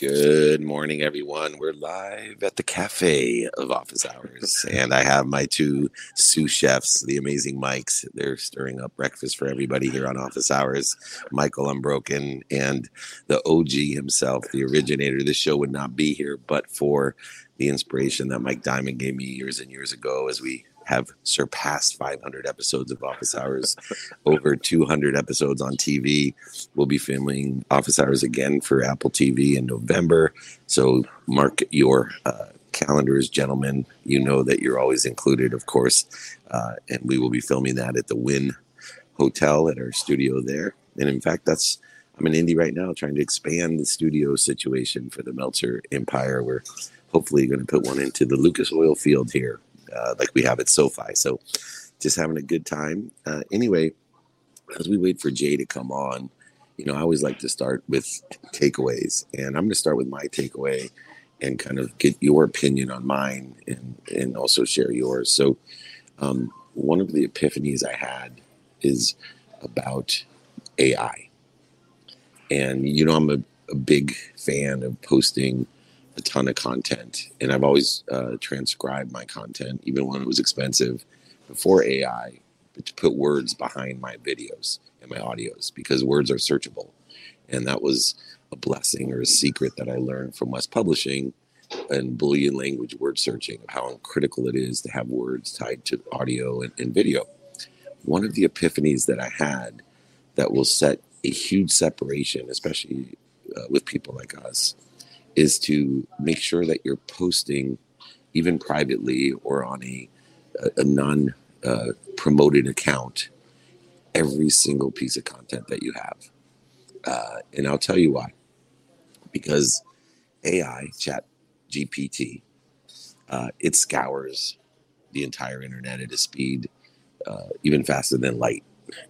Good morning, everyone. We're live at the cafe of office hours, and I have my two sous chefs, the amazing Mikes. They're stirring up breakfast for everybody here on office hours. Michael Unbroken and the OG himself, the originator. This show would not be here but for the inspiration that Mike Diamond gave me years and years ago as we have surpassed 500 episodes of Office Hours, over 200 episodes on TV. We'll be filming Office Hours again for Apple TV in November. So mark your uh, calendars, gentlemen. You know that you're always included, of course. Uh, and we will be filming that at the Wynn Hotel at our studio there. And in fact, that's I'm in Indy right now trying to expand the studio situation for the Meltzer Empire. We're hopefully going to put one into the Lucas Oil Field here uh, like we have at SoFi. So just having a good time. Uh, anyway, as we wait for Jay to come on, you know, I always like to start with takeaways, and I'm going to start with my takeaway and kind of get your opinion on mine and and also share yours. So, um, one of the epiphanies I had is about AI, and you know, I'm a, a big fan of posting a ton of content, and I've always uh, transcribed my content, even when it was expensive, before AI, to put words behind my videos and my audios because words are searchable, and that was a blessing or a secret that I learned from West Publishing and Boolean language word searching of how critical it is to have words tied to audio and, and video. One of the epiphanies that I had that will set a huge separation, especially uh, with people like us, is to make sure that you're posting, even privately or on a, a non uh, promoted account, every single piece of content that you have. Uh, and I'll tell you why. Because AI, Chat GPT, uh, it scours the entire internet at a speed uh, even faster than light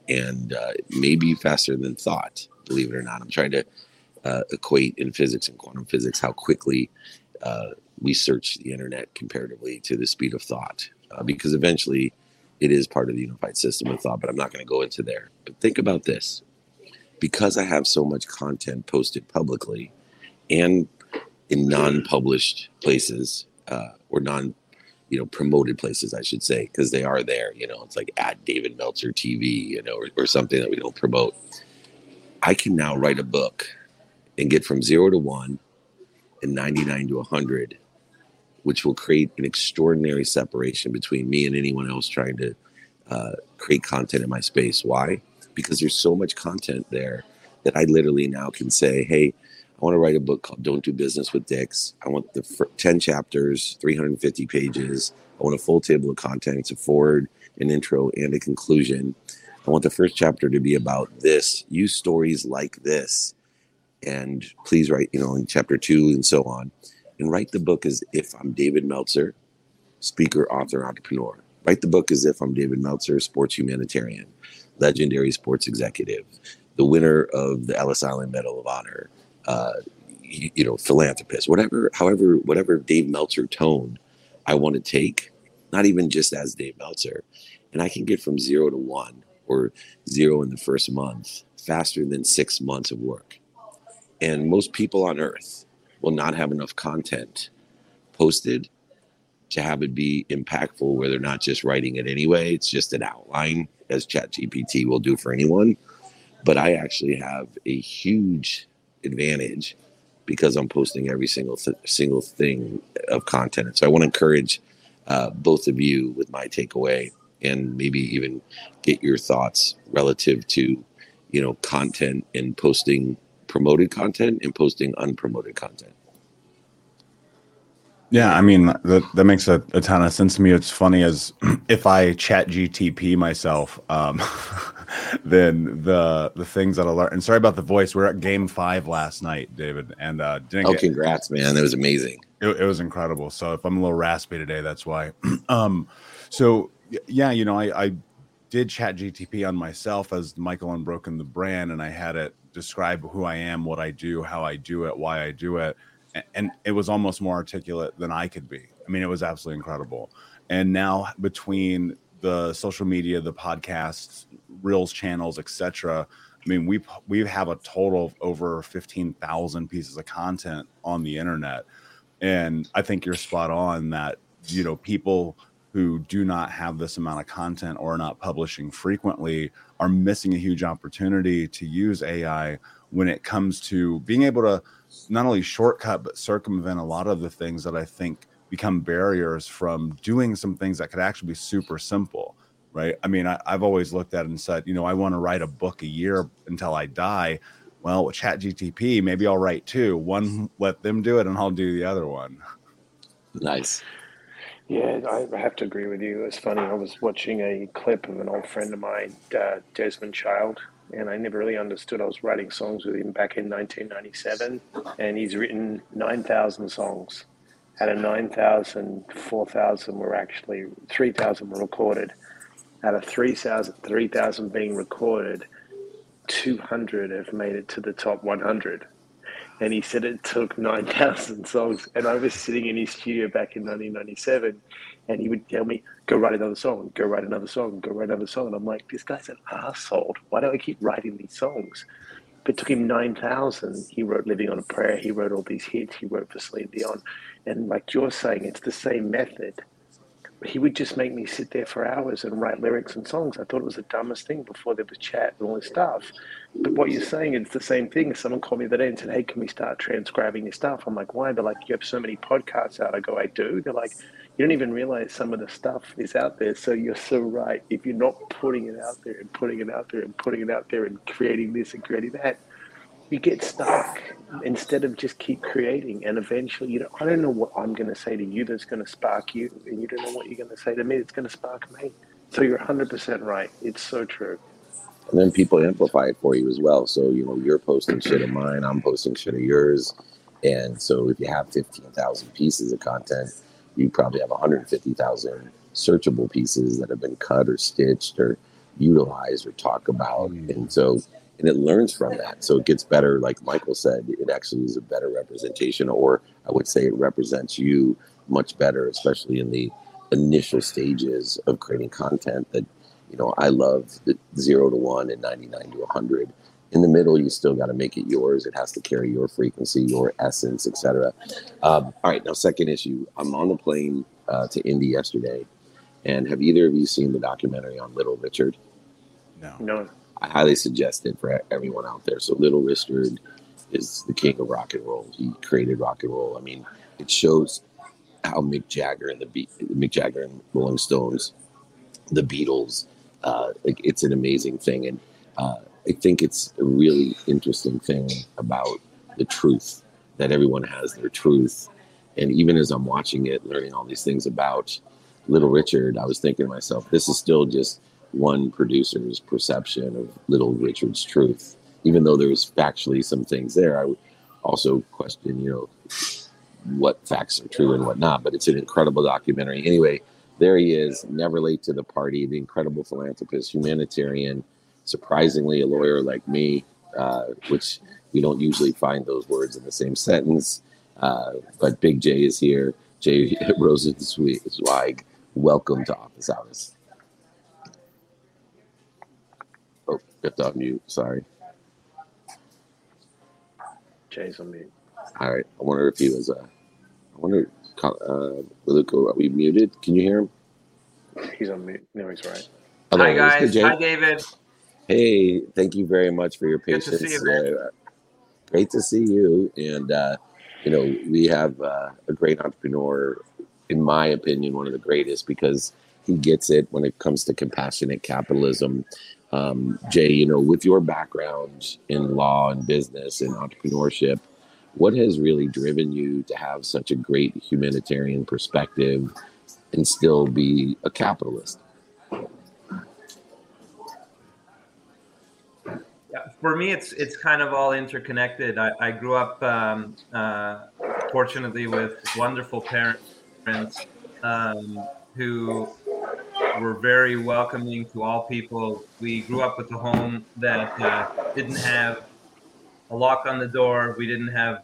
and uh, maybe faster than thought, believe it or not. I'm trying to uh, equate in physics and quantum physics how quickly uh, we search the internet comparatively to the speed of thought, uh, because eventually it is part of the unified system of thought. But I'm not going to go into there. But think about this: because I have so much content posted publicly and in non-published places uh, or non you know promoted places i should say because they are there you know it's like at david meltzer tv you know or, or something that we don't promote i can now write a book and get from zero to one and 99 to 100, which will create an extraordinary separation between me and anyone else trying to uh, create content in my space. Why? Because there's so much content there that I literally now can say, hey, I want to write a book called Don't Do Business with Dicks. I want the 10 chapters, 350 pages. I want a full table of contents, a forward, an intro, and a conclusion. I want the first chapter to be about this. Use stories like this and please write, you know, in chapter two and so on. And write the book as if I'm David Meltzer, speaker, author, entrepreneur. Write the book as if I'm David Meltzer, sports humanitarian, legendary sports executive, the winner of the Ellis Island Medal of Honor, uh, you, you know, philanthropist, whatever, however, whatever Dave Meltzer tone I want to take, not even just as Dave Meltzer. And I can get from zero to one or zero in the first month faster than six months of work. And most people on earth will not have enough content posted to have it be impactful where they're not just writing it anyway. It's just an outline, as ChatGPT will do for anyone. But I actually have a huge advantage because I'm posting every single th- single thing of content. So I want to encourage uh, both of you with my takeaway and maybe even get your thoughts relative to you know content and posting promoted content and posting unpromoted content. Yeah, I mean that that makes a, a ton of sense to me. It's funny as if I chat GTP myself, um, then the the things that I learn. And sorry about the voice. We are at Game Five last night, David, and uh, didn't. Oh, get, congrats, man! That was amazing. It, it, was incredible. So if I'm a little raspy today, that's why. um, so yeah, you know, I, I did chat GTP on myself as Michael Unbroken the brand, and I had it describe who I am, what I do, how I do it, why I do it. And it was almost more articulate than I could be. I mean, it was absolutely incredible. And now between the social media, the podcasts, reels channels, etc., I mean, we we have a total of over fifteen thousand pieces of content on the internet, and I think you're spot on that you know people who do not have this amount of content or are not publishing frequently are missing a huge opportunity to use AI when it comes to being able to not only shortcut but circumvent a lot of the things that I think become barriers from doing some things that could actually be super simple right? I mean I, have always looked at it and said you know i want to write a book a year until i die. Well with chat gtp maybe i'll write two one let them do it and i'll do the other one. Nice yeah i have to agree with you it's funny i was watching a clip of an old friend of mine uh, desmond child and I never really understood. I was writing songs with him back in 1997, and he's written 9,000 songs. Out of 9,000, 4,000 were actually, 3,000 were recorded. Out of 3,000 3, being recorded, 200 have made it to the top 100. And he said it took 9,000 songs. And I was sitting in his studio back in 1997 and he would tell me, go write another song, go write another song, go write another song. And I'm like, this guy's an asshole. Why do I keep writing these songs? But it took him 9,000. He wrote Living on a Prayer. He wrote all these hits. He wrote for Celine Dion. And like you're saying, it's the same method. He would just make me sit there for hours and write lyrics and songs. I thought it was the dumbest thing before there was chat and all this stuff. But what you're saying, is the same thing. Someone called me the day and said, hey, can we start transcribing your stuff? I'm like, why? They're like, you have so many podcasts out. I go, I do. They're like, you don't even realize some of the stuff is out there. So you're so right. If you're not putting it out there and putting it out there and putting it out there and creating this and creating that, you get stuck instead of just keep creating. And eventually, you know, I don't know what I'm going to say to you that's going to spark you, and you don't know what you're going to say to me that's going to spark me. So you're 100% right. It's so true. And then people amplify it for you as well. So, you know, you're posting shit of mine, I'm posting shit of yours. And so if you have 15,000 pieces of content, you probably have 150,000 searchable pieces that have been cut or stitched or utilized or talked about. Mm. And so, and it learns from that. So it gets better. Like Michael said, it actually is a better representation, or I would say it represents you much better, especially in the initial stages of creating content that, you know, I love the zero to one and 99 to 100 in the middle you still got to make it yours. It has to carry your frequency your essence etc um, all right now second issue. I'm on the plane uh, to indy yesterday. And have either of you seen the documentary on little richard? No. No. I highly suggest it for everyone out there. So little richard is the king of rock and roll. He created rock and roll. I mean it shows how mick jagger and the Be- mick jagger and rolling stones the beatles uh, like it's an amazing thing and uh, I think it's a really interesting thing about the truth that everyone has their truth. And even as I'm watching it, learning all these things about Little Richard, I was thinking to myself, this is still just one producer's perception of Little Richard's truth. Even though there's factually some things there, I would also question, you know, what facts are true and what not. But it's an incredible documentary. Anyway, there he is, never late to the party, the incredible philanthropist, humanitarian surprisingly a lawyer like me, uh, which we don't usually find those words in the same sentence. Uh, but Big J is here. Jay Rosenzweig, welcome to Office Hours. Oh, have to unmute. Sorry. Jay's on mute. All right. I wonder if he was. Uh, I wonder, uh, Luca, are we muted? Can you hear him? He's on mute. No, he's right. Hello, Hi guys. Hi David. Hey, thank you very much for your patience. Good to see you, uh, great to see you. And, uh, you know, we have uh, a great entrepreneur, in my opinion, one of the greatest because he gets it when it comes to compassionate capitalism. Um, Jay, you know, with your background in law and business and entrepreneurship, what has really driven you to have such a great humanitarian perspective and still be a capitalist? for me, it's it's kind of all interconnected. I, I grew up, um, uh, fortunately, with wonderful parents um, who were very welcoming to all people. We grew up with a home that uh, didn't have a lock on the door. We didn't have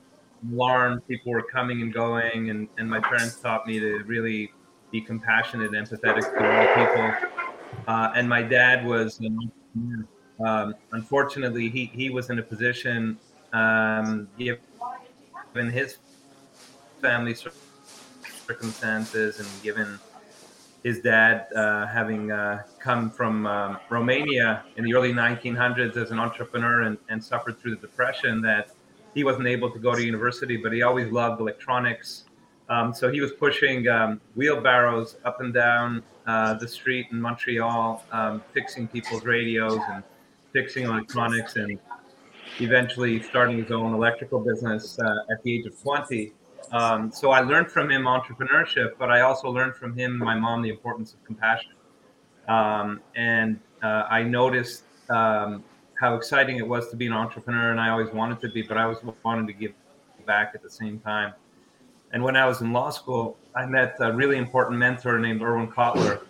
alarms. People were coming and going, and, and my parents taught me to really be compassionate, and empathetic to all people. Uh, and my dad was um, unfortunately, he, he was in a position, um, given his family circumstances and given his dad uh, having uh, come from um, Romania in the early 1900s as an entrepreneur and, and suffered through the depression, that he wasn't able to go to university, but he always loved electronics. Um, so he was pushing um, wheelbarrows up and down uh, the street in Montreal, um, fixing people's radios and fixing electronics, and eventually starting his own electrical business uh, at the age of 20. Um, so I learned from him entrepreneurship, but I also learned from him my mom the importance of compassion. Um, and uh, I noticed um, how exciting it was to be an entrepreneur, and I always wanted to be, but I always wanted to give back at the same time. And when I was in law school, I met a really important mentor named Irwin Cotler,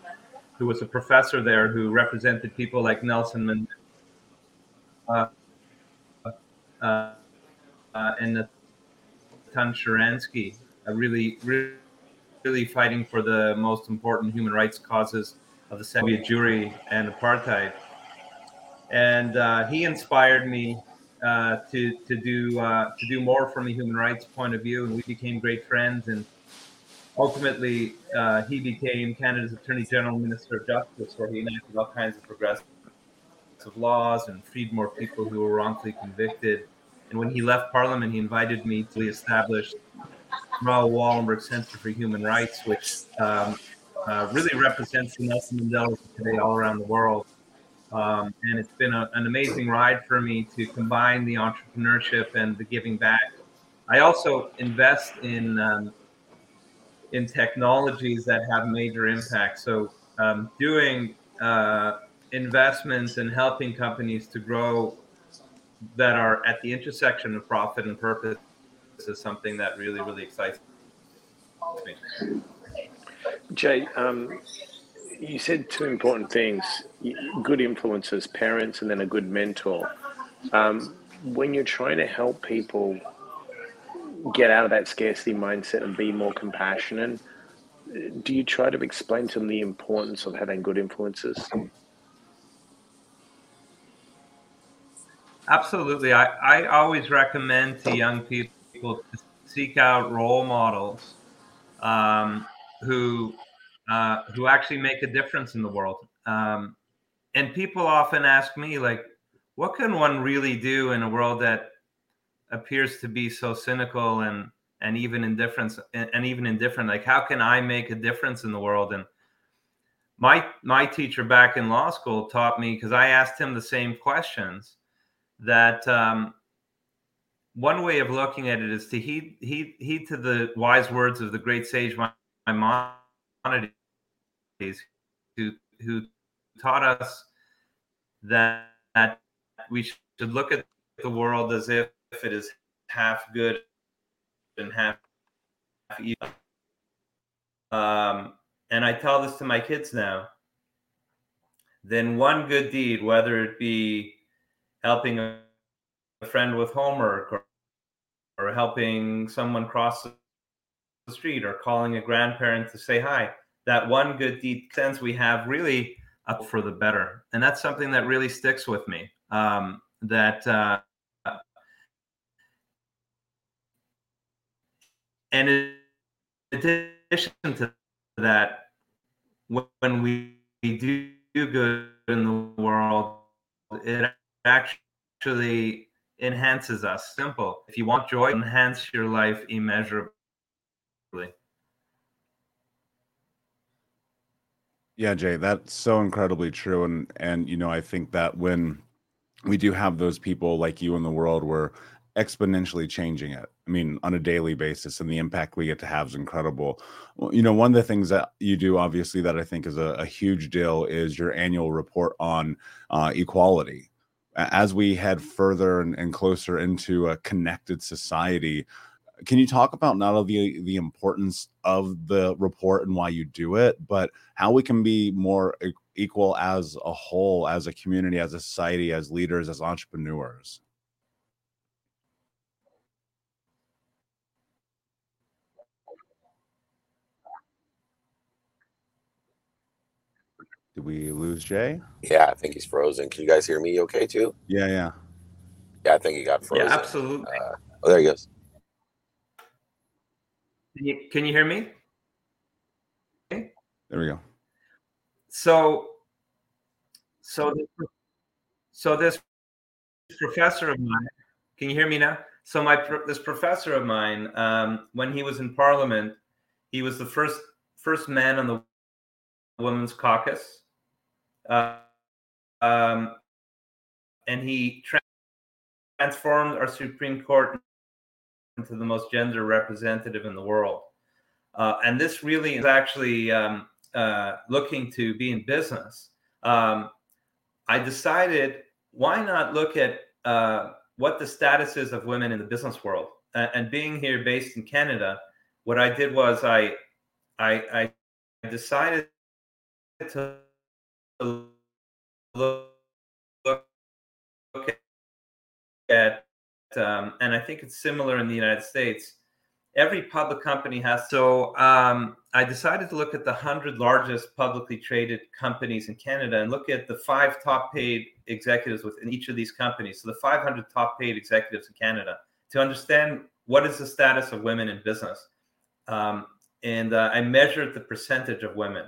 who was a professor there who represented people like Nelson Mandela uh, uh, and Natan Sharansky, really, really, really fighting for the most important human rights causes of the Soviet Jewry and apartheid. And uh, he inspired me uh, to to do uh, to do more from a human rights point of view, and we became great friends. And ultimately, uh, he became Canada's Attorney General, Minister of Justice, where he enacted all kinds of progressive laws and freed more people who were wrongfully convicted. And when he left Parliament, he invited me to establish Raoul Wallenberg Center for Human Rights, which um, uh, really represents Nelson Mandela today all around the world. Um, and it's been a, an amazing ride for me to combine the entrepreneurship and the giving back. I also invest in um, in technologies that have major impact. So um, doing uh, investments and helping companies to grow that are at the intersection of profit and purpose is something that really really excites me. Jay, um, you said two important things good influences, parents, and then a good mentor. Um, when you're trying to help people get out of that scarcity mindset and be more compassionate, do you try to explain to them the importance of having good influences? Absolutely. I, I always recommend to young people to seek out role models um, who uh, who actually make a difference in the world. Um, and people often ask me, like, what can one really do in a world that appears to be so cynical and and even indifferent and even indifferent? Like, how can I make a difference in the world? And my my teacher back in law school taught me because I asked him the same questions that um, one way of looking at it is to heed heed heed to the wise words of the great sage Maimonides who who taught us that, that we should look at the world as if it is half good and half evil. Um, and I tell this to my kids now. Then one good deed, whether it be helping a friend with homework or, or helping someone cross the street or calling a grandparent to say hi, that one good deed sense we have really up for the better. And that's something that really sticks with me um, that uh, and in addition to that when we do good in the world it actually enhances us simple if you want joy enhance your life immeasurably Yeah, Jay, that's so incredibly true. And and you know, I think that when we do have those people like you in the world, we're exponentially changing it. I mean, on a daily basis, and the impact we get to have is incredible. Well, you know, one of the things that you do, obviously, that I think is a, a huge deal is your annual report on uh, equality. As we head further and, and closer into a connected society, can you talk about not only the, the importance of the report and why you do it, but how we can be more equal as a whole, as a community, as a society, as leaders, as entrepreneurs? Did we lose Jay? Yeah, I think he's frozen. Can you guys hear me okay too? Yeah, yeah. Yeah, I think he got frozen. Yeah, absolutely. Uh, oh, there he goes. Can you, can you hear me? Okay. There we go. So, so this, so this professor of mine, can you hear me now? So my this professor of mine, um, when he was in Parliament, he was the first first man on the Women's Caucus, uh, um, and he transformed our Supreme Court into the most gender representative in the world. Uh, and this really is actually um, uh, looking to be in business. Um, I decided why not look at uh, what the status is of women in the business world. and being here based in Canada, what I did was I I, I decided to look, at, um, and I think it's similar in the United States. Every public company has. So um, I decided to look at the 100 largest publicly traded companies in Canada and look at the five top paid executives within each of these companies. So the 500 top paid executives in Canada to understand what is the status of women in business. Um, and uh, I measured the percentage of women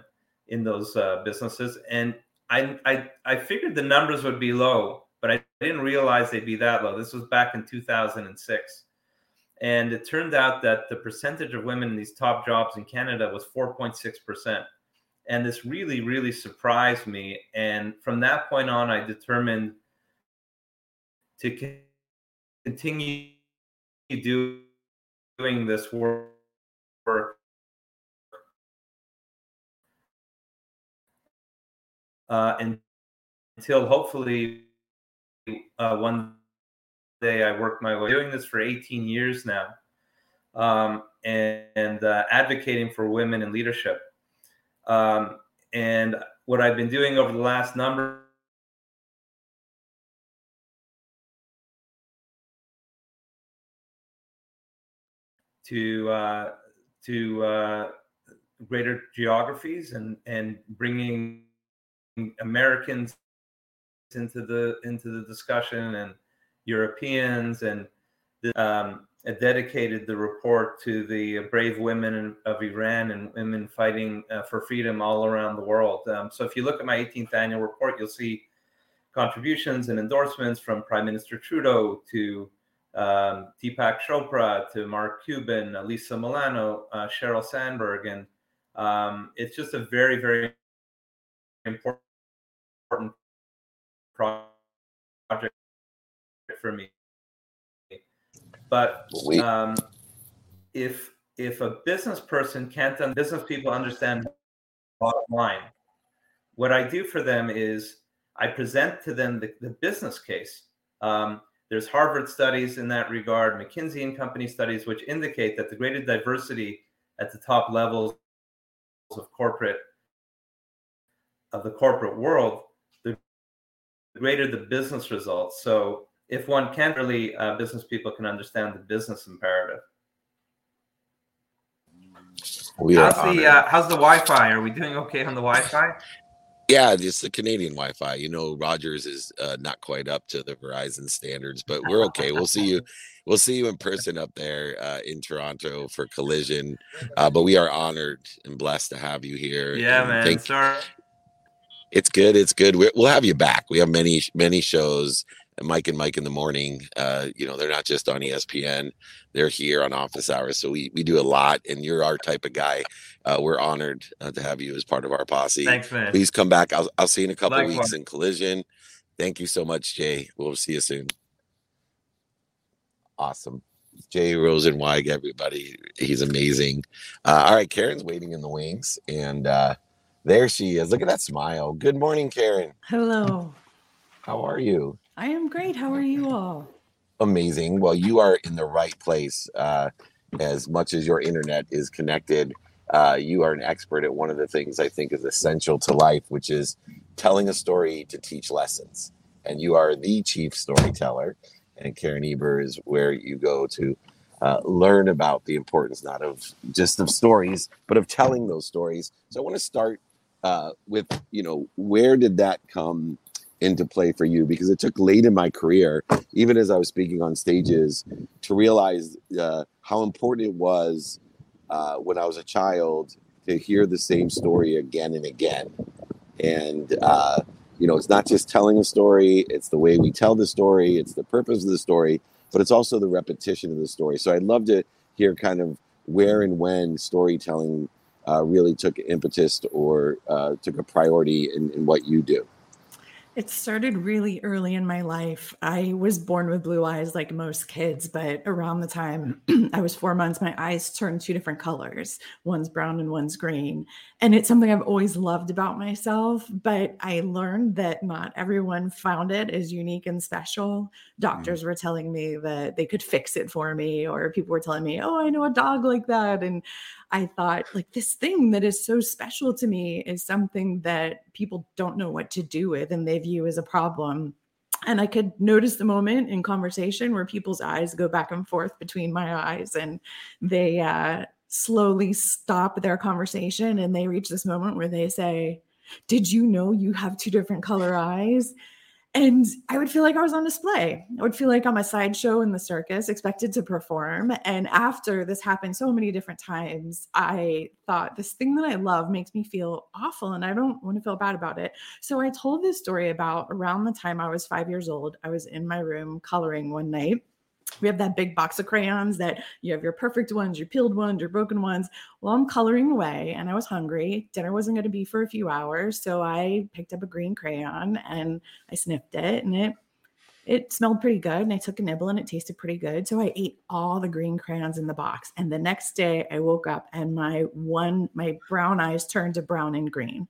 in those uh, businesses, and I, I I figured the numbers would be low, but I didn't realize they'd be that low. This was back in 2006, and it turned out that the percentage of women in these top jobs in Canada was 4.6 percent, and this really really surprised me. And from that point on, I determined to continue doing this work uh, until hopefully uh, one day I work my way. Doing this for 18 years now, um, and, and uh, advocating for women in leadership. Um, and what I've been doing over the last number to uh, to uh, greater geographies and and bringing Americans into the into the discussion and Europeans and um, dedicated the report to the brave women of Iran and women fighting uh, for freedom all around the world. Um, so if you look at my 18th annual report, you'll see contributions and endorsements from Prime Minister Trudeau to um, Deepak Chopra to Mark Cuban, Alyssa Milano, uh, Sheryl Sandberg, and um, it's just a very, very important project for me. But um, if if a business person can't, business people understand bottom line. What I do for them is I present to them the, the business case. Um, there's Harvard studies in that regard, McKinsey and Company studies, which indicate that the greater diversity at the top levels of corporate of the corporate world, the greater the business results. So if one can really, uh, business people can understand the business imperative. We how's the uh, how's the Wi-Fi? Are we doing okay on the Wi-Fi? Yeah, just the Canadian Wi-Fi. You know, Rogers is uh, not quite up to the Verizon standards, but we're okay. We'll see you. We'll see you in person up there uh, in Toronto for Collision. Uh, but we are honored and blessed to have you here. Yeah, man. Thank, Sorry, it's good. It's good. we will have you back. We have many, many shows. Mike and Mike in the morning. Uh, you know, they're not just on ESPN; they're here on office hours. So we we do a lot, and you're our type of guy. Uh, we're honored uh, to have you as part of our posse. Thanks, man. Please come back. I'll I'll see you in a couple Likewise. weeks in Collision. Thank you so much, Jay. We'll see you soon. Awesome. Jay Rosenzweig, everybody. He's amazing. Uh, all right, Karen's waiting in the wings, and uh, there she is. Look at that smile. Good morning, Karen. Hello. How are you? I am great. How are you all? Amazing. Well, you are in the right place. Uh, as much as your internet is connected, uh, you are an expert at one of the things I think is essential to life, which is telling a story to teach lessons. And you are the chief storyteller. And Karen Eber is where you go to uh, learn about the importance not of just of stories, but of telling those stories. So I want to start uh, with you know where did that come into play for you? Because it took late in my career, even as I was speaking on stages, to realize uh, how important it was uh, when I was a child to hear the same story again and again. And uh, you know, it's not just telling a story; it's the way we tell the story, it's the purpose of the story, but it's also the repetition of the story. So I'd love to hear kind of where and when storytelling uh, really took impetus or uh, took a priority in, in what you do. It started really early in my life. I was born with blue eyes like most kids, but around the time I was four months, my eyes turned two different colors. One's brown and one's green. And it's something I've always loved about myself, but I learned that not everyone found it as unique and special. Doctors were telling me that they could fix it for me, or people were telling me, oh, I know a dog like that. And I thought, like, this thing that is so special to me is something that people don't know what to do with and they view as a problem. And I could notice the moment in conversation where people's eyes go back and forth between my eyes and they uh, slowly stop their conversation and they reach this moment where they say, Did you know you have two different color eyes? And I would feel like I was on display. I would feel like I'm a sideshow in the circus, expected to perform. And after this happened so many different times, I thought this thing that I love makes me feel awful and I don't want to feel bad about it. So I told this story about around the time I was five years old. I was in my room coloring one night we have that big box of crayons that you have your perfect ones, your peeled ones, your broken ones. Well, I'm coloring away and I was hungry. Dinner wasn't going to be for a few hours. So I picked up a green crayon and I sniffed it and it it smelled pretty good and I took a nibble and it tasted pretty good. So I ate all the green crayons in the box. And the next day I woke up and my one my brown eyes turned to brown and green.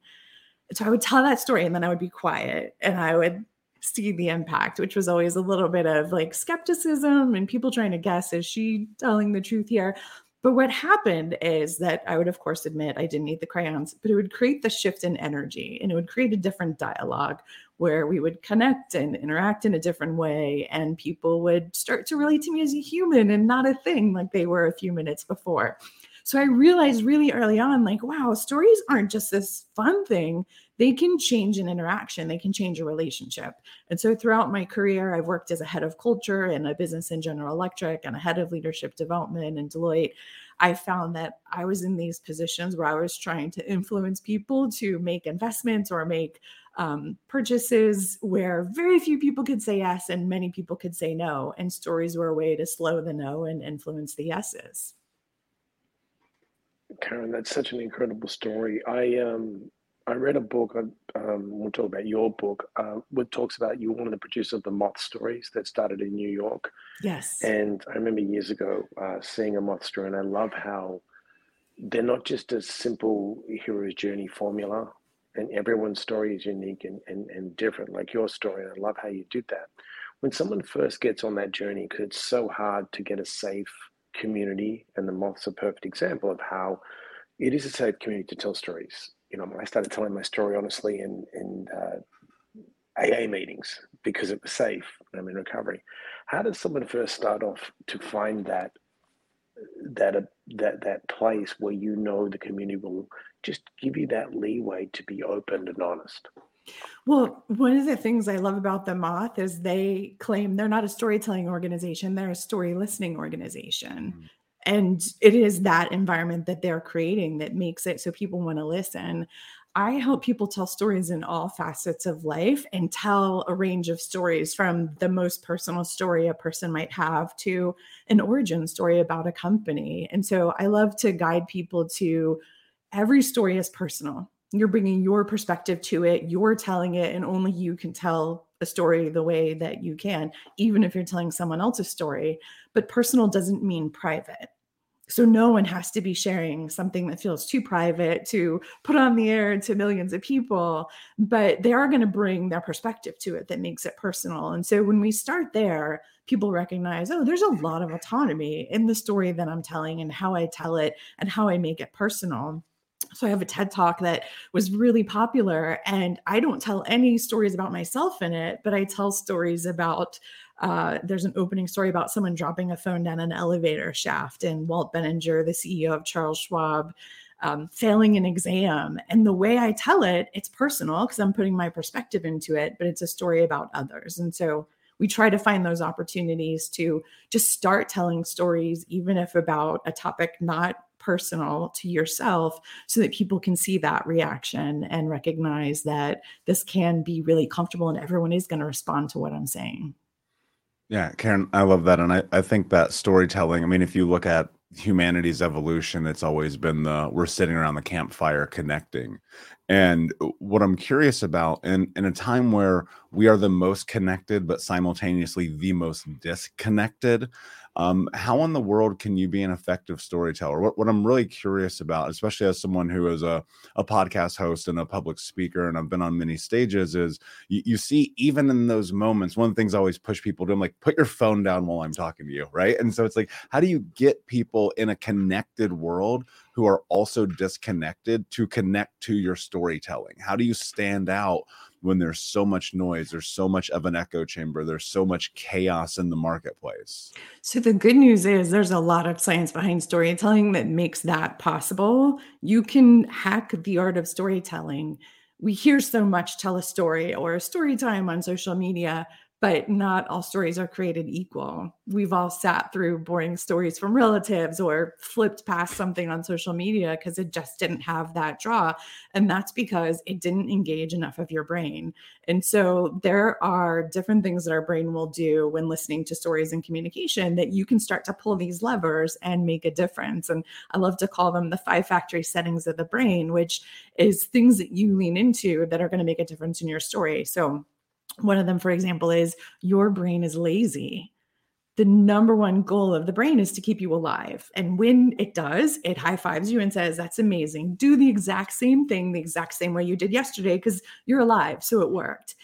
So I would tell that story and then I would be quiet and I would see the impact, which was always a little bit of like skepticism and people trying to guess is she telling the truth here? But what happened is that I would, of course, admit I didn't eat the crayons, but it would create the shift in energy and it would create a different dialogue where we would connect and interact in a different way. And people would start to relate to me as a human and not a thing like they were a few minutes before. So I realized really early on, like, wow, stories aren't just this fun thing. They can change an interaction, they can change a relationship. And so throughout my career, I've worked as a head of culture in a business in General Electric and a head of leadership development in Deloitte. I found that I was in these positions where I was trying to influence people to make investments or make um, purchases where very few people could say yes and many people could say no. And stories were a way to slow the no and influence the yeses. Karen, that's such an incredible story. I um I read a book. Um, we'll talk about your book. Uh, which talks about you were one of the producers of the Moth stories that started in New York. Yes. And I remember years ago uh, seeing a Moth story, and I love how they're not just a simple hero's journey formula, and everyone's story is unique and, and, and different, like your story. And I love how you did that. When someone first gets on that journey, because it's so hard to get a safe community, and the moth's a perfect example of how it is a safe community to tell stories. You know, I started telling my story honestly in in uh, AA meetings because it was safe. I'm in recovery. How does someone first start off to find that that uh, that that place where you know the community will just give you that leeway to be open and honest? Well, one of the things I love about the Moth is they claim they're not a storytelling organization, they're a story listening organization. And it is that environment that they're creating that makes it so people want to listen. I help people tell stories in all facets of life and tell a range of stories from the most personal story a person might have to an origin story about a company. And so I love to guide people to every story is personal you're bringing your perspective to it you're telling it and only you can tell a story the way that you can even if you're telling someone else's story but personal doesn't mean private so no one has to be sharing something that feels too private to put on the air to millions of people but they are going to bring their perspective to it that makes it personal and so when we start there people recognize oh there's a lot of autonomy in the story that i'm telling and how i tell it and how i make it personal so I have a TED talk that was really popular, and I don't tell any stories about myself in it, but I tell stories about. Uh, there's an opening story about someone dropping a phone down an elevator shaft, and Walt Bettinger, the CEO of Charles Schwab, um, failing an exam. And the way I tell it, it's personal because I'm putting my perspective into it, but it's a story about others. And so we try to find those opportunities to just start telling stories, even if about a topic not personal to yourself so that people can see that reaction and recognize that this can be really comfortable and everyone is going to respond to what I'm saying. Yeah, Karen, I love that. And I, I think that storytelling, I mean, if you look at humanity's evolution, it's always been the we're sitting around the campfire connecting. And what I'm curious about, in, in a time where we are the most connected, but simultaneously the most disconnected, um, how in the world can you be an effective storyteller? What, what I'm really curious about, especially as someone who is a, a podcast host and a public speaker, and I've been on many stages, is you, you see, even in those moments, one of the things I always push people to, I'm like, put your phone down while I'm talking to you, right? And so it's like, how do you get people in a connected world who are also disconnected to connect to your storytelling? How do you stand out when there's so much noise, there's so much of an echo chamber, there's so much chaos in the marketplace. So, the good news is there's a lot of science behind storytelling that makes that possible. You can hack the art of storytelling. We hear so much tell a story or a story time on social media, but not all stories are created equal. We've all sat through boring stories from relatives or flipped past something on social media because it just didn't have that draw. And that's because it didn't engage enough of your brain. And so there are different things that our brain will do when listening to stories and communication that you can start to pull these levers and make a difference. And I love to call them the five factory settings of the brain, which is things that you lean into that are going to make a difference in your story. So one of them, for example, is your brain is lazy. The number one goal of the brain is to keep you alive. And when it does, it high fives you and says, That's amazing. Do the exact same thing the exact same way you did yesterday because you're alive. So it worked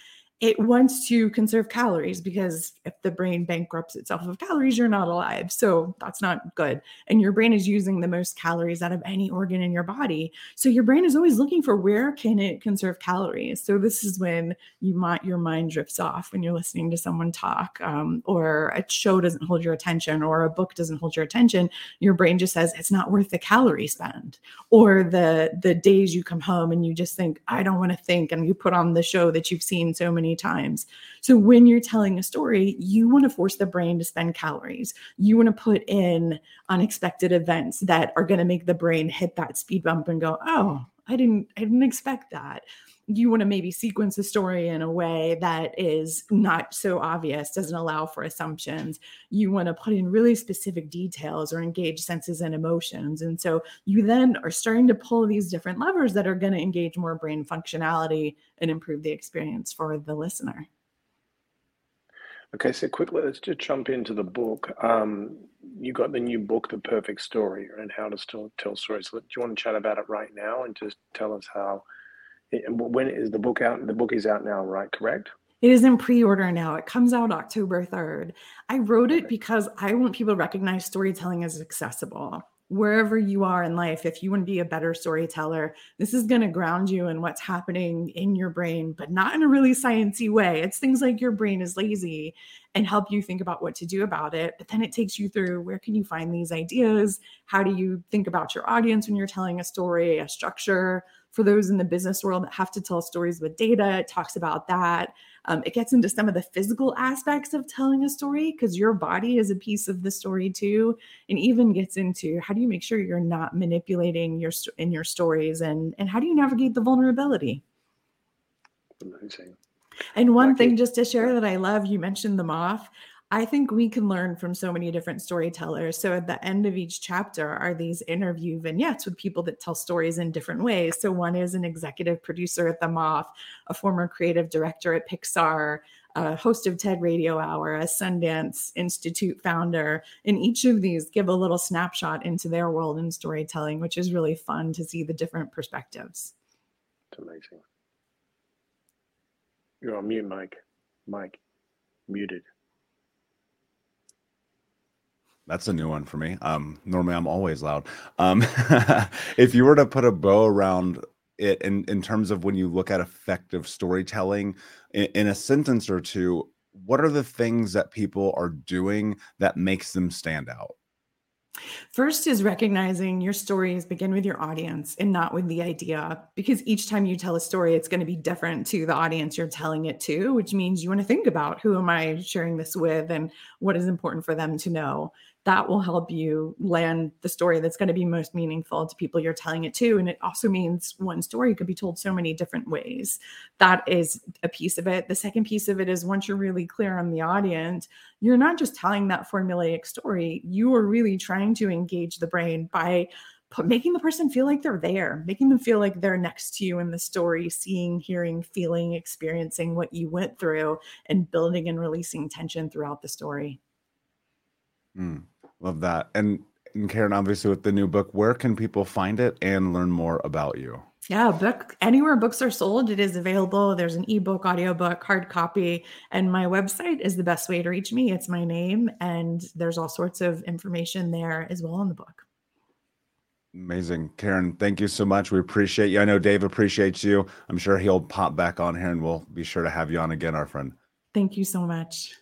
it wants to conserve calories because if the brain bankrupts itself of calories, you're not alive. So that's not good. And your brain is using the most calories out of any organ in your body. So your brain is always looking for where can it conserve calories. So this is when you might your mind drifts off when you're listening to someone talk, um, or a show doesn't hold your attention, or a book doesn't hold your attention. Your brain just says it's not worth the calorie spend. Or the the days you come home and you just think I don't want to think, and you put on the show that you've seen so many many times. So when you're telling a story, you want to force the brain to spend calories. You want to put in unexpected events that are going to make the brain hit that speed bump and go, "Oh, I didn't I didn't expect that." You want to maybe sequence the story in a way that is not so obvious, doesn't allow for assumptions. You want to put in really specific details or engage senses and emotions. And so you then are starting to pull these different levers that are going to engage more brain functionality and improve the experience for the listener. Okay, so quickly, let's just jump into the book. Um, you got the new book, The Perfect Story, and how to still tell stories. Do you want to chat about it right now and just tell us how when is the book out? The book is out now, right? Correct? It is in pre order now. It comes out October 3rd. I wrote it because I want people to recognize storytelling as accessible. Wherever you are in life, if you want to be a better storyteller, this is going to ground you in what's happening in your brain, but not in a really sciencey way. It's things like your brain is lazy and help you think about what to do about it. But then it takes you through where can you find these ideas? How do you think about your audience when you're telling a story, a structure? For those in the business world that have to tell stories with data, it talks about that. Um, it gets into some of the physical aspects of telling a story because your body is a piece of the story too, and even gets into how do you make sure you're not manipulating your in your stories, and and how do you navigate the vulnerability. Amazing. And one thing just to share that I love, you mentioned the moth. I think we can learn from so many different storytellers. So at the end of each chapter are these interview vignettes with people that tell stories in different ways. So one is an executive producer at The Moth, a former creative director at Pixar, a host of TED Radio Hour, a Sundance Institute founder. And each of these give a little snapshot into their world in storytelling, which is really fun to see the different perspectives. It's amazing. You're on mute, Mike. Mike, muted. That's a new one for me. Um, normally I'm always loud. Um, if you were to put a bow around it in, in terms of when you look at effective storytelling in, in a sentence or two, what are the things that people are doing that makes them stand out? First is recognizing your stories begin with your audience and not with the idea, because each time you tell a story, it's going to be different to the audience you're telling it to, which means you want to think about who am I sharing this with and what is important for them to know that will help you land the story that's going to be most meaningful to people you're telling it to. And it also means one story could be told so many different ways. That is a piece of it. The second piece of it is once you're really clear on the audience, you're not just telling that formulaic story, you are really trying to engage the brain by making the person feel like they're there, making them feel like they're next to you in the story, seeing, hearing, feeling, experiencing what you went through, and building and releasing tension throughout the story. Mm. Love that. And, and Karen, obviously, with the new book, where can people find it and learn more about you? Yeah, book anywhere books are sold, it is available. There's an ebook, audiobook, hard copy, and my website is the best way to reach me. It's my name, and there's all sorts of information there as well in the book. Amazing. Karen, thank you so much. We appreciate you. I know Dave appreciates you. I'm sure he'll pop back on here and we'll be sure to have you on again, our friend. Thank you so much.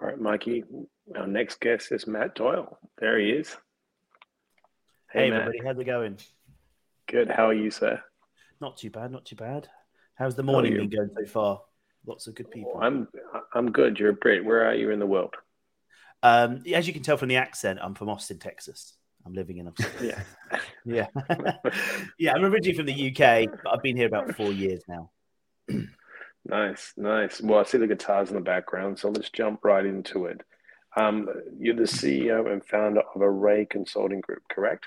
All right, Mikey. Our next guest is Matt Doyle. There he is. Hey, hey everybody, how's it going? Good. How are you, sir? Not too bad. Not too bad. How's the morning been going so far? Lots of good people. I'm I'm good. You're a Brit. Where are you in the world? Um, as you can tell from the accent, I'm from Austin, Texas. I'm living in Austin. yeah, yeah, yeah. I'm originally from the UK, but I've been here about four years now. Nice, nice. Well, I see the guitars in the background, so let's jump right into it. Um, you're the CEO and founder of Array Consulting Group, correct?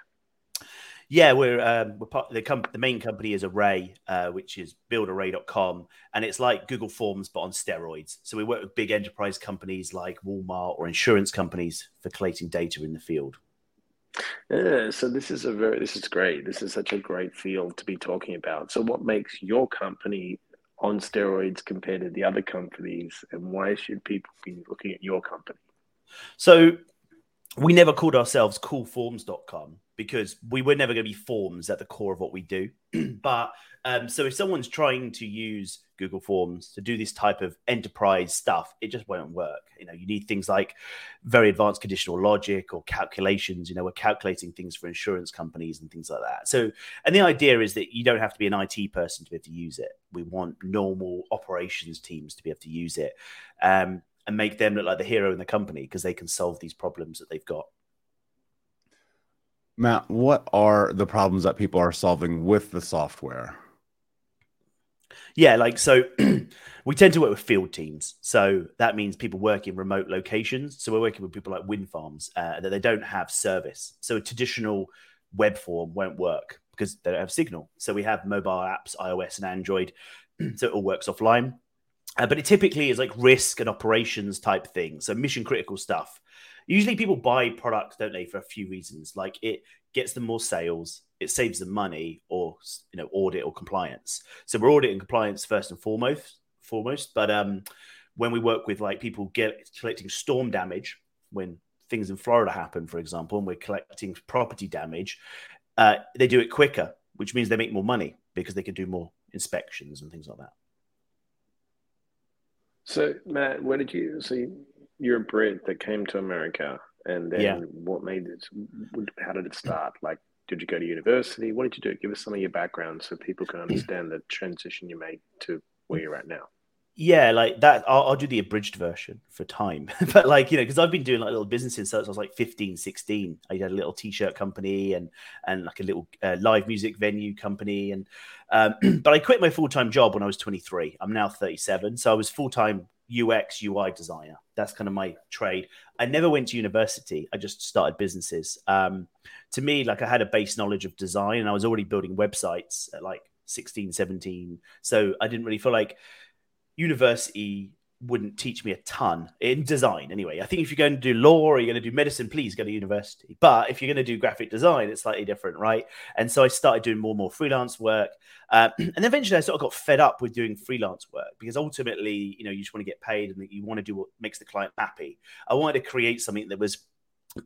Yeah, we're um, we're part the com- the main company is Array, uh, which is buildarray.com, and it's like Google Forms but on steroids. So we work with big enterprise companies like Walmart or insurance companies for collating data in the field. Yeah, so this is a very this is great. This is such a great field to be talking about. So what makes your company on steroids compared to the other companies, and why should people be looking at your company? So we never called ourselves coolforms.com because we were never going to be forms at the core of what we do. but um, so if someone's trying to use Google Forms to do this type of enterprise stuff, it just won't work. You know, you need things like very advanced conditional logic or calculations. You know, we're calculating things for insurance companies and things like that. So, and the idea is that you don't have to be an IT person to be able to use it. We want normal operations teams to be able to use it um, and make them look like the hero in the company because they can solve these problems that they've got. Matt, what are the problems that people are solving with the software? Yeah, like so we tend to work with field teams. So that means people work in remote locations. So we're working with people like wind farms uh, that they don't have service. So a traditional web form won't work because they don't have signal. So we have mobile apps, iOS and Android. so it all works offline. Uh, but it typically is like risk and operations type things. So mission critical stuff. Usually people buy products, don't they, for a few reasons. Like it gets them more sales, it saves them money, or you know, audit or compliance. So we're audit and compliance first and foremost. Foremost, but um, when we work with like people get collecting storm damage when things in Florida happen, for example, and we're collecting property damage, uh, they do it quicker, which means they make more money because they can do more inspections and things like that. So, Matt, where did you? So, you're a Brit that came to America, and then yeah. what made it? How did it start? Like, did you go to university? What did you do? Give us some of your background so people can understand the transition you made to where you're at now. Yeah, like that. I'll, I'll do the abridged version for time. but like, you know, because I've been doing like little businesses since I was like 15, 16. I had a little t-shirt company and and like a little uh, live music venue company. And um, but I quit my full-time job when I was 23. I'm now 37. So I was full-time UX UI designer. That's kind of my trade. I never went to university. I just started businesses. Um, to me, like I had a base knowledge of design and I was already building websites at like 16, 17. So I didn't really feel like university wouldn't teach me a ton in design anyway. I think if you're going to do law or you're going to do medicine, please go to university. But if you're going to do graphic design, it's slightly different, right? And so I started doing more and more freelance work. Uh, and eventually I sort of got fed up with doing freelance work because ultimately, you know, you just want to get paid and you want to do what makes the client happy. I wanted to create something that was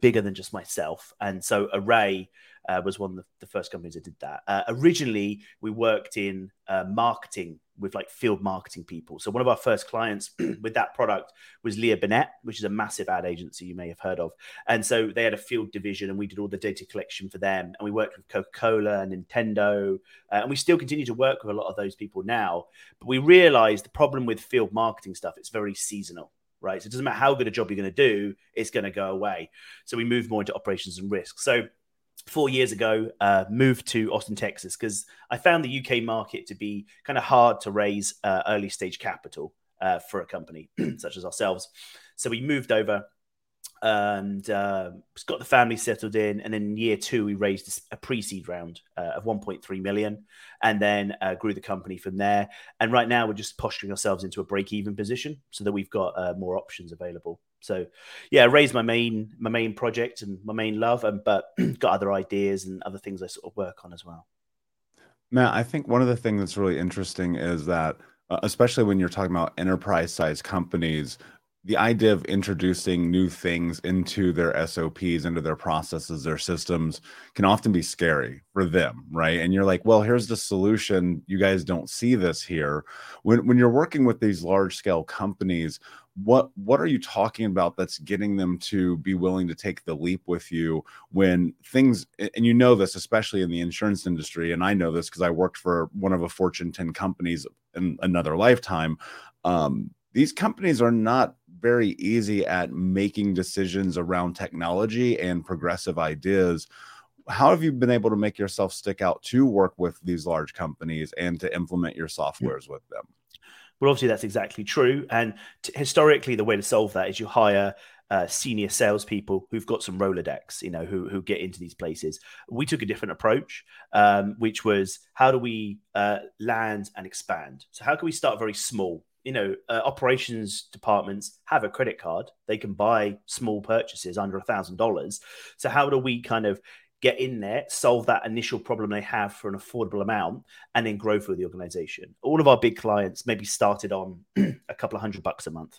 bigger than just myself. And so Array uh, was one of the, the, first companies that did that. Uh, originally, we worked in uh, marketing with like field marketing people. So one of our first clients with that product was Leo Burnett, which is a massive ad agency you may have heard of. And so they had a field division, and we did all the data collection for them. And we worked with Coca Cola and Nintendo, uh, and we still continue to work with a lot of those people now. But we realized the problem with field marketing stuff; it's very seasonal right? So it doesn't matter how good a job you're going to do, it's going to go away. So we moved more into operations and risk. So four years ago, uh, moved to Austin, Texas, because I found the UK market to be kind of hard to raise uh, early stage capital uh, for a company such as ourselves. So we moved over and uh, got the family settled in. And in year two, we raised a pre-seed round uh, of 1.3 million, and then uh, grew the company from there. And right now, we're just posturing ourselves into a break-even position so that we've got uh, more options available. So, yeah, raised my main my main project and my main love, and but got other ideas and other things I sort of work on as well. Matt, I think one of the things that's really interesting is that, uh, especially when you're talking about enterprise size companies, the idea of introducing new things into their SOPs, into their processes, their systems can often be scary for them, right? And you're like, well, here's the solution. You guys don't see this here. When when you're working with these large scale companies, what what are you talking about that's getting them to be willing to take the leap with you when things and you know this especially in the insurance industry and i know this because i worked for one of a fortune 10 companies in another lifetime um, these companies are not very easy at making decisions around technology and progressive ideas. How have you been able to make yourself stick out to work with these large companies and to implement your softwares with them? Well, obviously, that's exactly true. And t- historically, the way to solve that is you hire uh, senior salespeople who've got some Rolodex, you know, who who get into these places. We took a different approach, um, which was how do we uh, land and expand? So how can we start very small? you know, uh, operations departments have a credit card. They can buy small purchases under a thousand dollars. So how do we kind of get in there, solve that initial problem they have for an affordable amount, and then grow through the organization? All of our big clients maybe started on a couple of hundred bucks a month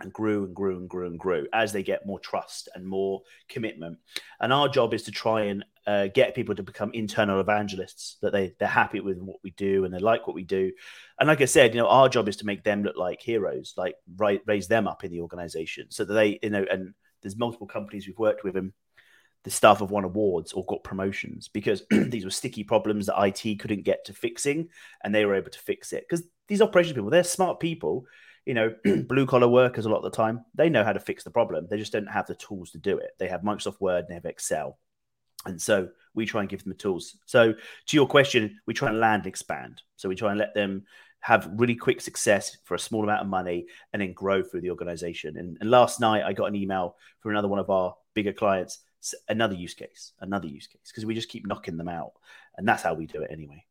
and grew and grew and grew and grew as they get more trust and more commitment. And our job is to try and uh, get people to become internal evangelists that they they're happy with what we do and they like what we do. And like I said, you know, our job is to make them look like heroes, like right, raise them up in the organization so that they, you know, and there's multiple companies we've worked with and the staff have won awards or got promotions because these were sticky problems that IT couldn't get to fixing and they were able to fix it. Because these operations people, they're smart people you know, blue collar workers a lot of the time, they know how to fix the problem. They just don't have the tools to do it. They have Microsoft Word and they have Excel. And so we try and give them the tools. So to your question, we try and land and expand. So we try and let them have really quick success for a small amount of money and then grow through the organization. And, and last night I got an email from another one of our bigger clients, another use case, another use case, because we just keep knocking them out. And that's how we do it anyway.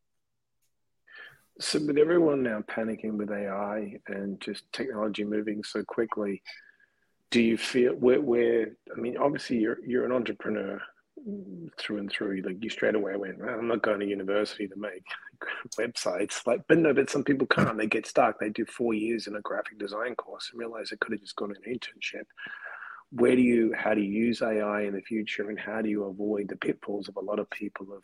So, with everyone now panicking with AI and just technology moving so quickly, do you feel where, where I mean, obviously you're you're an entrepreneur through and through. Like you straight away went, I'm not going to university to make websites. Like, but no, but some people can't. They get stuck. They do four years in a graphic design course and realize they could have just gone an internship. Where do you, how do you use AI in the future, and how do you avoid the pitfalls of a lot of people of,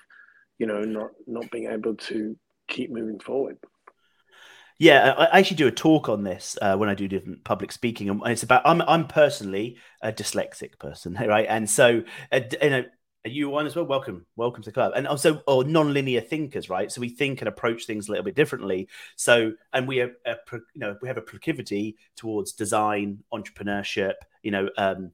you know, not not being able to keep moving forward. Yeah, I actually do a talk on this uh, when I do different public speaking, and it's about. I'm I'm personally a dyslexic person, right? And so, uh, you know, you one as well. Welcome, welcome to the club. And also, or non-linear thinkers, right? So we think and approach things a little bit differently. So, and we are, a, you know, we have a proclivity towards design, entrepreneurship, you know, um,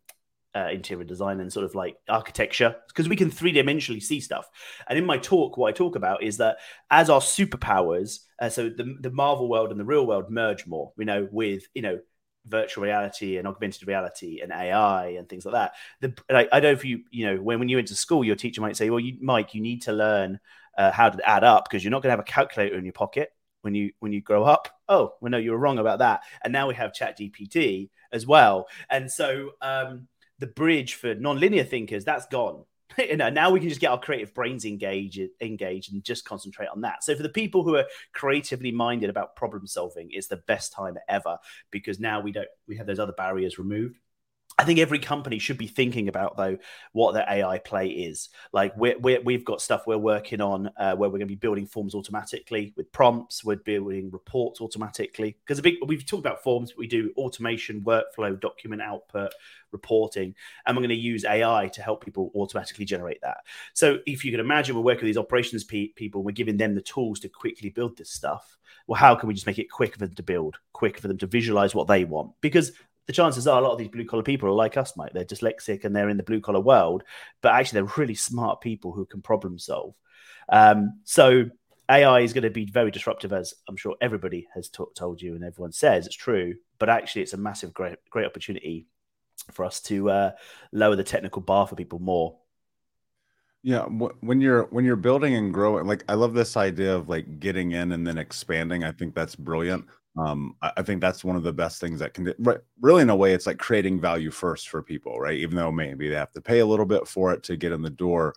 uh, interior design and sort of like architecture because we can three dimensionally see stuff. And in my talk, what I talk about is that as our superpowers, uh, so the, the Marvel world and the real world merge more, you know, with, you know, virtual reality and augmented reality and AI and things like that. The, like, I don't know if you, you know, when, when you went to school, your teacher might say, well, you, Mike, you need to learn uh, how to add up because you're not going to have a calculator in your pocket when you when you grow up. Oh, well, no, you were wrong about that. And now we have Chat GPT as well. And so um, the bridge for non-linear thinkers that's gone you know now we can just get our creative brains engaged engaged and just concentrate on that. So for the people who are creatively minded about problem solving it's the best time ever because now we don't we have those other barriers removed I think every company should be thinking about though what their AI play is. Like we're, we have got stuff we're working on uh, where we're going to be building forms automatically with prompts. We're building reports automatically because we've talked about forms. we do automation, workflow, document output, reporting, and we're going to use AI to help people automatically generate that. So if you can imagine, we're working with these operations pe- people, we're giving them the tools to quickly build this stuff. Well, how can we just make it quicker for them to build, quicker for them to visualize what they want? Because the chances are a lot of these blue collar people are like us, Mike. They're dyslexic and they're in the blue collar world, but actually they're really smart people who can problem solve. Um, so AI is going to be very disruptive, as I'm sure everybody has t- told you and everyone says it's true. But actually, it's a massive, great, great opportunity for us to uh, lower the technical bar for people more. Yeah, when you're when you're building and growing, like I love this idea of like getting in and then expanding. I think that's brilliant. Um, I, I think that's one of the best things that can really in a way it's like creating value first for people, right? Even though maybe they have to pay a little bit for it to get in the door.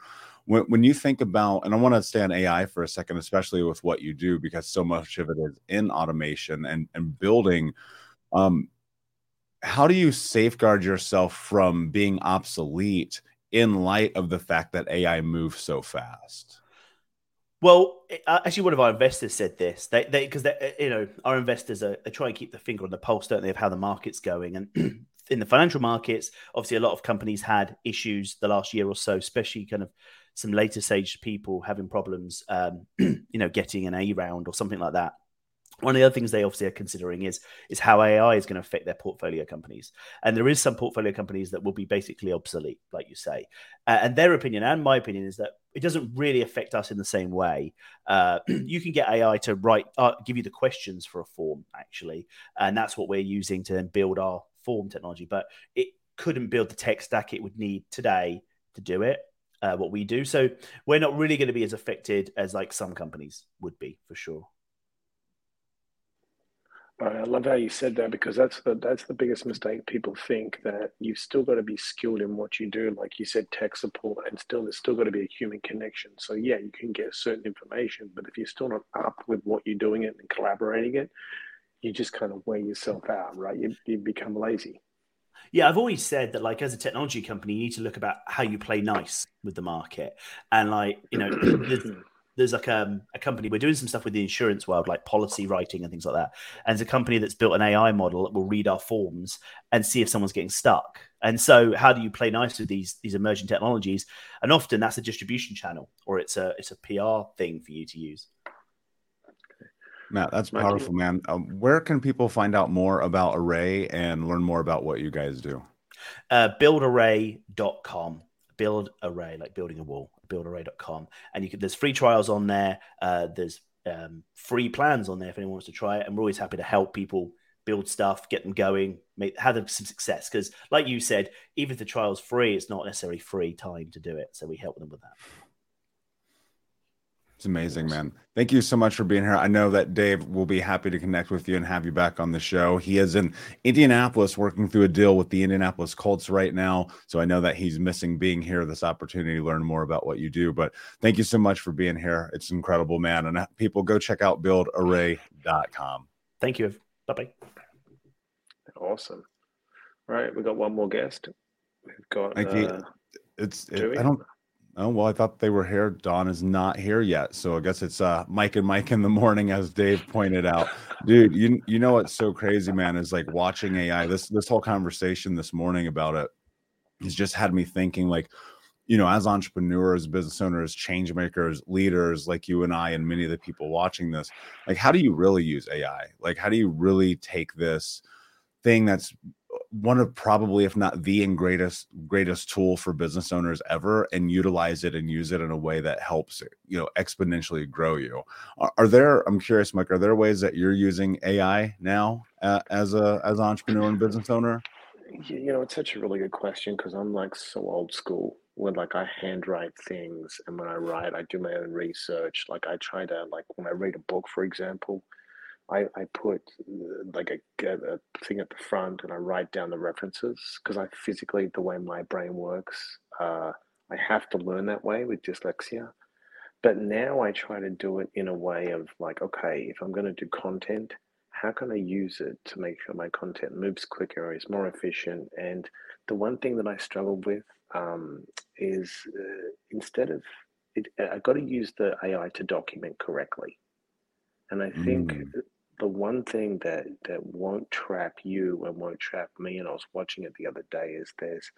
When, when you think about, and I want to stay on AI for a second, especially with what you do, because so much of it is in automation and and building. Um, how do you safeguard yourself from being obsolete in light of the fact that AI moves so fast? Well, actually, one of our investors said this. They, because they, uh, you know, our investors are they try and keep the finger on the pulse, don't they, of how the market's going. And in the financial markets, obviously, a lot of companies had issues the last year or so, especially kind of some later stage people having problems, um, you know, getting an A round or something like that one of the other things they obviously are considering is is how AI is going to affect their portfolio companies. And there is some portfolio companies that will be basically obsolete, like you say. Uh, and their opinion and my opinion is that it doesn't really affect us in the same way. Uh, you can get AI to write, uh, give you the questions for a form, actually, and that's what we're using to then build our form technology. But it couldn't build the tech stack it would need today to do it. Uh, what we do, so we're not really going to be as affected as like some companies would be for sure. I love how you said that because that's the that's the biggest mistake. People think that you've still got to be skilled in what you do, like you said, tech support, and still there's still got to be a human connection. So yeah, you can get certain information, but if you're still not up with what you're doing it and collaborating it, you just kind of wear yourself out, right? You you become lazy. Yeah, I've always said that, like, as a technology company, you need to look about how you play nice with the market, and like, you know, there's like um, a company we're doing some stuff with the insurance world like policy writing and things like that and it's a company that's built an ai model that will read our forms and see if someone's getting stuck and so how do you play nice with these these emerging technologies and often that's a distribution channel or it's a it's a pr thing for you to use Matt, that's powerful, man. Um, where can people find out more about Array and learn more about what you guys do? Uh, buildarray.com. Build Array, like building a wall buildarray.com. And you can, there's free trials on there. Uh, there's um, free plans on there if anyone wants to try it. And we're always happy to help people build stuff, get them going, make have some success. Because, like you said, even if the trial's free, it's not necessarily free time to do it. So we help them with that. It's amazing, man. Thank you so much for being here. I know that Dave will be happy to connect with you and have you back on the show. He is in Indianapolis working through a deal with the Indianapolis Colts right now. So I know that he's missing being here, this opportunity to learn more about what you do. But thank you so much for being here. It's incredible, man. And uh, people go check out buildarray.com. Thank you. Bye bye. Awesome. All right. We got one more guest. We've got. Uh, it's, it, I don't Oh well, I thought they were here. Dawn is not here yet, so I guess it's uh, Mike and Mike in the morning, as Dave pointed out. Dude, you you know what's so crazy, man, is like watching AI. This this whole conversation this morning about it has just had me thinking, like, you know, as entrepreneurs, business owners, change makers, leaders, like you and I, and many of the people watching this, like, how do you really use AI? Like, how do you really take this thing that's one of probably if not the greatest greatest tool for business owners ever and utilize it and use it in a way that helps you know exponentially grow you. Are, are there i'm curious mike are there ways that you're using ai now uh, as a as an entrepreneur and business owner? You know it's such a really good question because i'm like so old school when like i handwrite things and when i write i do my own research. Like i try to like when i read a book for example I, I put uh, like a, a thing at the front and I write down the references because I physically, the way my brain works, uh, I have to learn that way with dyslexia. But now I try to do it in a way of like, okay, if I'm going to do content, how can I use it to make sure my content moves quicker, is more efficient, and the one thing that I struggle with um, is uh, instead of it, I got to use the AI to document correctly, and I think Mm. The one thing that that won't trap you and won't trap me, and I was watching it the other day, is there's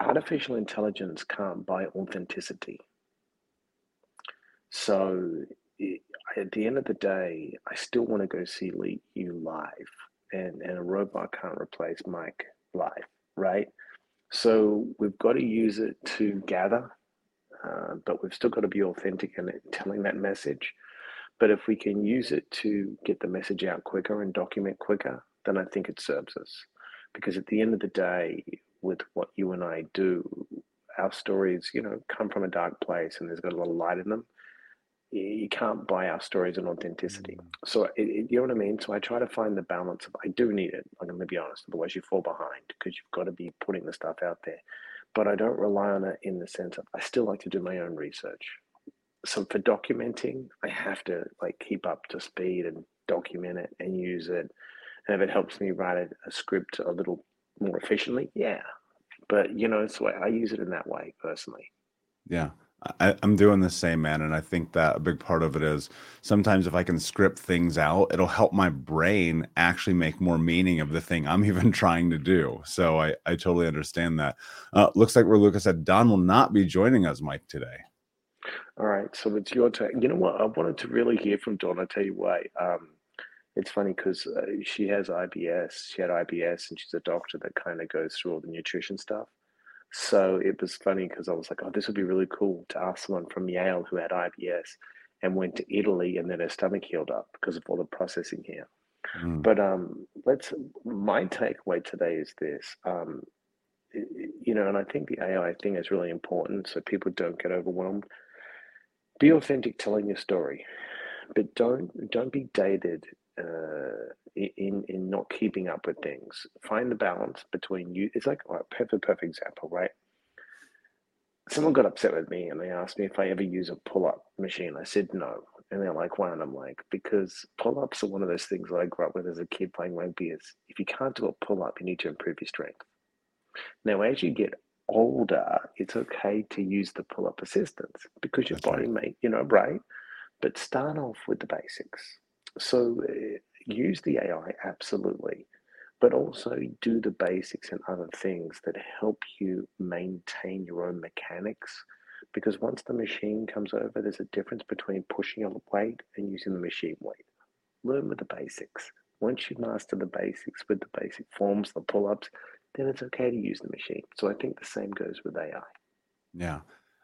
artificial intelligence can't buy authenticity. So i- at the end of the day, I still want to go see Lee, you live, and and a robot can't replace Mike live, right? So we've got to use it to gather, uh, but we've still got to be authentic in it, telling that message. But if we can use it to get the message out quicker and document quicker, then I think it serves us. Because at the end of the day, with what you and I do, our stories, you know, come from a dark place and there's got a lot of light in them. You can't buy our stories and authenticity. Mm. So it, it, you know what I mean. So I try to find the balance of I do need it. I'm going to be honest. Otherwise, you fall behind because you've got to be putting the stuff out there. But I don't rely on it in the sense of I still like to do my own research. So for documenting, I have to like keep up to speed and document it and use it. And if it helps me write a, a script a little more efficiently, yeah. But you know, so way I use it in that way personally. Yeah. I, I'm doing the same, man. And I think that a big part of it is sometimes if I can script things out, it'll help my brain actually make more meaning of the thing I'm even trying to do. So I, I totally understand that. Uh, looks like where Lucas said Dawn will not be joining us, Mike, today. All right, so it's your turn. You know what? I wanted to really hear from Dawn. I tell you why. Um, it's funny because uh, she has IBS. She had IBS, and she's a doctor that kind of goes through all the nutrition stuff. So it was funny because I was like, "Oh, this would be really cool to ask someone from Yale who had IBS and went to Italy, and then her stomach healed up because of all the processing here." Mm. But um, let's. My takeaway today is this. Um, you know, and I think the AI thing is really important, so people don't get overwhelmed. Be authentic, telling your story, but don't don't be dated uh, in in not keeping up with things. Find the balance between you. It's like a perfect perfect example, right? Someone got upset with me and they asked me if I ever use a pull up machine. I said no, and they're like, "Why?" And I'm like, "Because pull ups are one of those things that I grew up with as a kid playing rugby. Is if you can't do a pull up, you need to improve your strength. Now, as you get older, it's okay to use the pull up assistance because your That's right. body may, you know, right? But start off with the basics. So uh, use the AI absolutely, but also do the basics and other things that help you maintain your own mechanics. Because once the machine comes over, there's a difference between pushing a weight and using the machine weight. Learn with the basics. Once you master the basics with the basic forms, the pull ups, then it's okay to use the machine. So I think the same goes with AI. Yeah,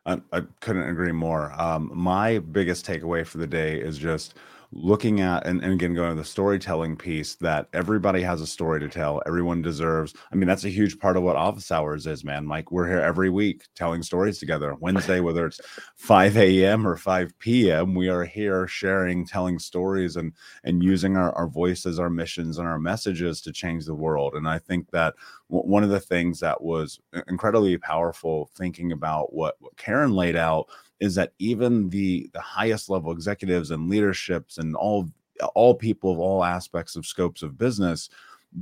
I, I couldn't agree more. Um, my biggest takeaway for the day is just looking at and, and again going to the storytelling piece that everybody has a story to tell. Everyone deserves. I mean, that's a huge part of what office hours is, man. Mike, we're here every week telling stories together. Wednesday, whether it's 5 a.m. or 5 p.m., we are here sharing, telling stories and and using our, our voices, our missions, and our messages to change the world. And I think that w- one of the things that was incredibly powerful thinking about what, what Karen laid out is that even the the highest level executives and leaderships and all all people of all aspects of scopes of business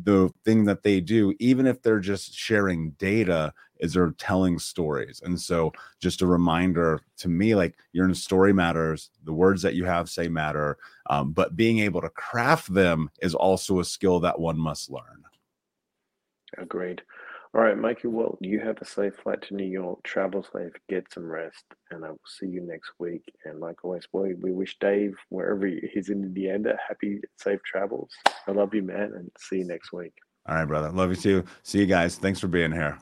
the thing that they do even if they're just sharing data is they're telling stories and so just a reminder to me like your story matters the words that you have say matter um, but being able to craft them is also a skill that one must learn Agreed. All right, Mikey. Well, you have a safe flight to New York. Travel safe. Get some rest, and I will see you next week. And like always, boy, we wish Dave wherever he- he's in Indiana happy, safe travels. I love you, man, and see you next week. all right brother love you too see you guys thanks for being here